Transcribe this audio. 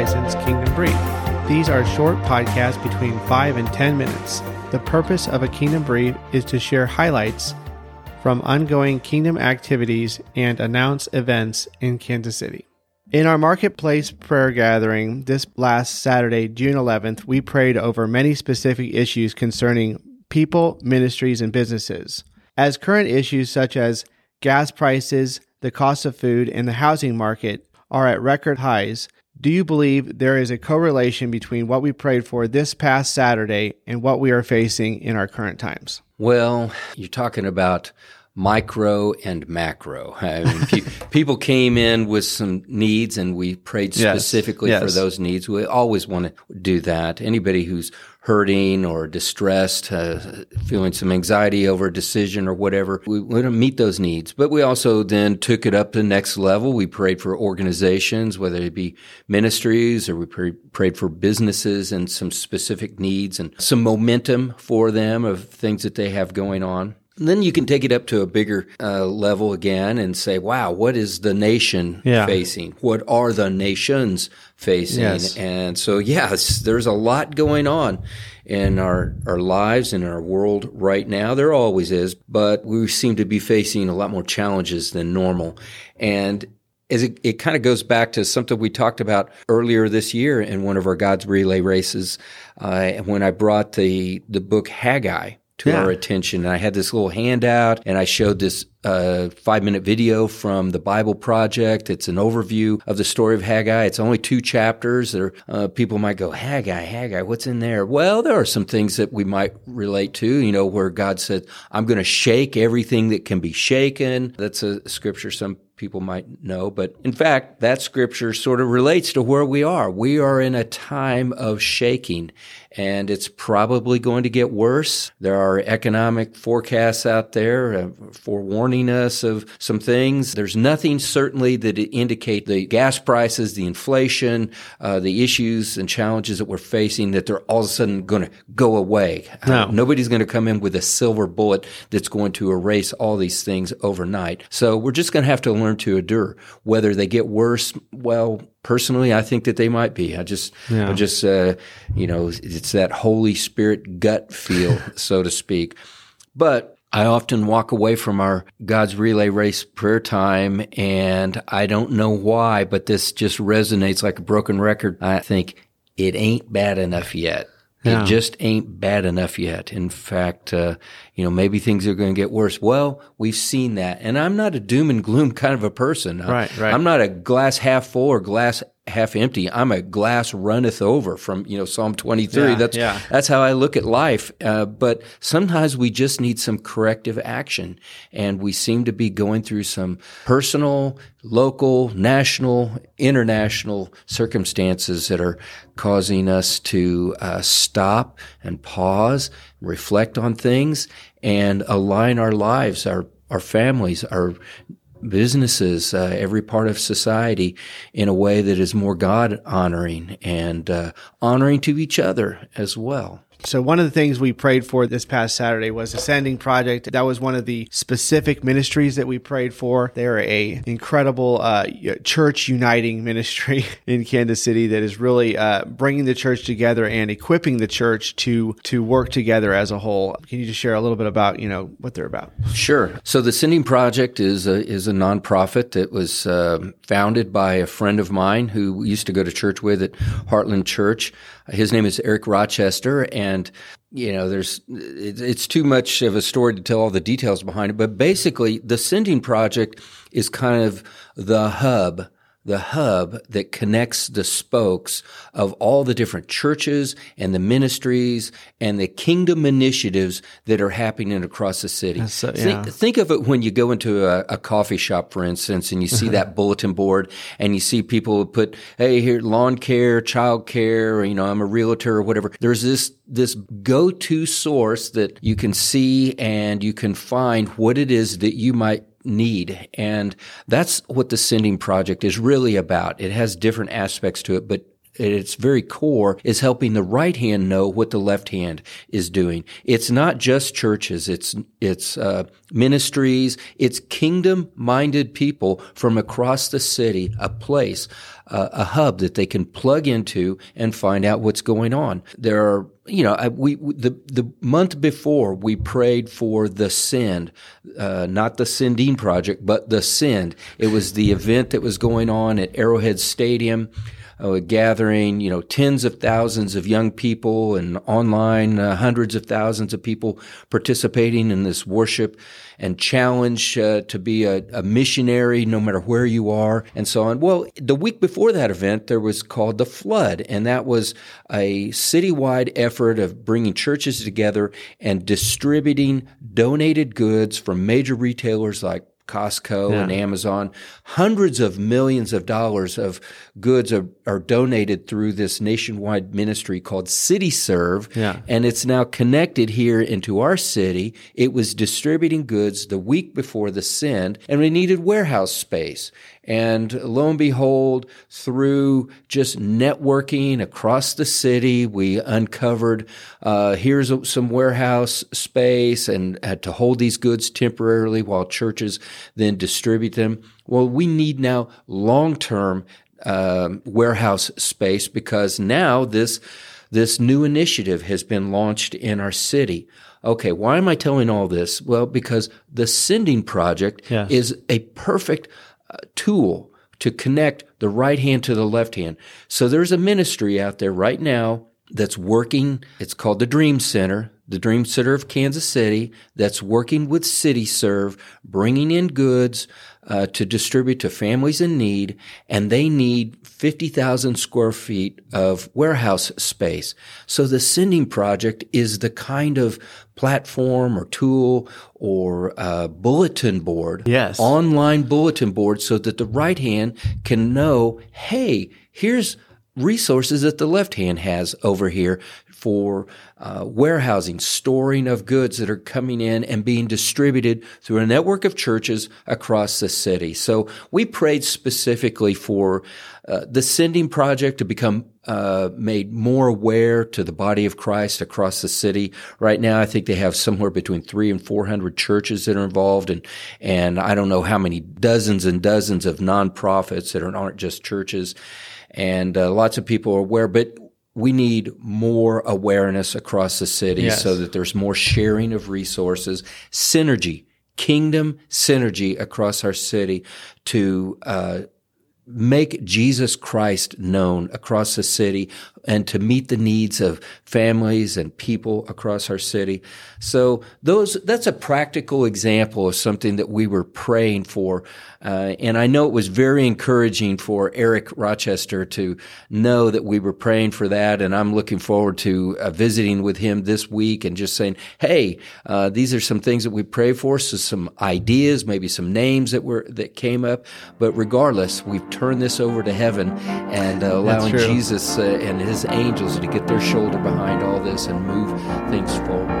Horizons Kingdom Brief. These are short podcasts between 5 and 10 minutes. The purpose of a Kingdom Brief is to share highlights from ongoing Kingdom activities and announce events in Kansas City. In our marketplace prayer gathering this last Saturday, June 11th, we prayed over many specific issues concerning people, ministries, and businesses. As current issues such as gas prices, the cost of food, and the housing market are at record highs, do you believe there is a correlation between what we prayed for this past Saturday and what we are facing in our current times? Well, you're talking about micro and macro. I mean, pe- people came in with some needs and we prayed Yes, specifically yes. for those needs. We always want to do that. Anybody who's hurting or distressed, uh, feeling some anxiety over a decision or whatever, we want to meet those needs. But we also then took it up to the next level. We prayed for organizations, whether it be ministries or we pray- prayed for businesses and some specific needs and some momentum for them of things that they have going on. And then you can take it up to a bigger uh, level again and say, wow, what is the nation Yeah. facing? What are the nations facing? Yes. And so, yes, there's a lot going on in our, our lives and our world right now. There always is, but we seem to be facing a lot more challenges than normal. And as it, it kind of goes back to something we talked about earlier this year in one of our God's relay races, uh, when I brought the, the book Haggai to Yeah. our attention. And I had this little handout and I showed this uh, five minute video from the Bible Project. It's an overview of the story of Haggai. It's only two chapters. There, uh, people might go, Haggai, Haggai, what's in there? Well, there are some things that we might relate to, you know, where God said, I'm going to shake everything that can be shaken. That's a scripture some people might know, but in fact, that scripture sort of relates to where we are. We are in a time of shaking and it's probably going to get worse. There are economic forecasts out there uh, forewarning us of some things. There's nothing certainly that indicate the gas prices, the inflation, uh, the issues and challenges that we're facing that they're all of a sudden going to go away. No. Uh, nobody's going to come in with a silver bullet that's going to erase all these things overnight. So we're just going to have to learn to endure. Whether they get worse, well, personally, I think that they might be. I just, I just, uh, you know, it's that Holy Spirit gut feel, so to speak. But I often walk away from our God's Relay Race prayer time and I don't know why, but this just resonates like a broken record. I think it ain't bad enough yet. Yeah. It just ain't bad enough yet. In fact, uh, you know, maybe things are going to get worse. Well, we've seen that. And I'm not a doom and gloom kind of a person. I- Right, right. I'm not a glass half full or glass half empty. I'm a glass runneth over from, you know, Psalm 23. Yeah, that's, yeah. that's how I look at life. Uh, but sometimes we just need some corrective action. And we seem to be going through some personal, local, national, international circumstances that are causing us to uh, stop and pause, reflect on things, and align our lives, our our families, our businesses, uh, every part of society in a way that is more God honoring and uh, honoring to each other as well. So one of the things we prayed for this past Saturday was the Sending Project. That was one of the specific ministries that we prayed for. They're a incredible uh, church uniting ministry in Kansas City that is really uh, bringing the church together and equipping the church to to work together as a whole. Can you just share a little bit about you know what they're about? Sure. So the Sending Project is a, is a nonprofit that was uh, founded by a friend of mine who used to go to church with at Heartland Church. His name is Eric Rochester, and you know, there's it's too much of a story to tell all the details behind it. But basically, the Sending Project is kind of the hub the hub that connects the spokes of all the different churches and the ministries and the kingdom initiatives that are happening across the city. so- uh, yeah. think, think of it when you go into a, a coffee shop, for instance, and you see uh-huh. that bulletin board and you see people put, hey, here, lawn care, child care, or, you know, I'm a realtor or whatever. There's this, this go-to source that you can see and you can find what it is that you might need. And that's what the Sending Project is really about. It has different aspects to it, but at its very core is helping the right hand know what the left hand is doing. It's not just churches. It's, it's, uh, ministries. It's kingdom minded people from across the city, a place, uh, a hub that they can plug into and find out what's going on. There are you know, I, we, the the month before we prayed for the Send, uh, not the Sending Project, but the Send. It was the event that was going on at Arrowhead Stadium uh, gathering, you know, tens of thousands of young people and online uh, hundreds of thousands of people participating in this worship and challenge uh, to be a, a, missionary no matter where you are and so on. Well, the week before that event, there was called the Flood, and that was a citywide effort of bringing churches together and distributing donated goods from major retailers like Costco yeah. and Amazon. Hundreds of millions of dollars of goods are, are donated through this nationwide ministry called CityServe. Yeah. And it's now connected here into our city. It was distributing goods the week before the send, and we needed warehouse space. And lo and behold, through just networking across the city, we uncovered uh, here's some warehouse space and had to hold these goods temporarily while churches then distribute them. Well, we need now long term uh, warehouse space because now this this new initiative has been launched in our city. Okay, why am I telling all this? Well, because the Sending Project yes. is a perfect tool to connect the right hand to the left hand. So there's a ministry out there right now that's working. It's called the Dream Center, the Dream Center of Kansas City, that's working with CityServe, bringing in goods uh, to distribute to families in need, and they need 50,000 square feet of warehouse space. So the Sending Project is the kind of platform or tool or uh, bulletin board, yes. online bulletin board, so that the right hand can know, hey, here's resources that the left hand has over here for uh, warehousing, storing of goods that are coming in and being distributed through a network of churches across the city. So we prayed specifically for uh, the sending project to become uh, made more aware to the body of Christ across the city. Right now, I think they have somewhere between three and four hundred churches that are involved, and and I don't know how many dozens and dozens of nonprofits that are, aren't just churches, and uh, lots of people are aware. But we need more awareness across the city yes. so that there's more sharing of resources, synergy, kingdom synergy across our city to uh, make Jesus Christ known across the city and to meet the needs of families and people across our city. So those, that's a practical example of something that we were praying for. Uh, and I know it was very encouraging for Eric Rochester to know that we were praying for that. And I'm looking forward to uh, visiting with him this week and just saying, Hey, uh, these are some things that we pray for. So some ideas, maybe some names that were, that came up. But regardless, we've turned this over to heaven and uh, allowing Jesus uh, and his angels to get their shoulder behind all this and move things forward.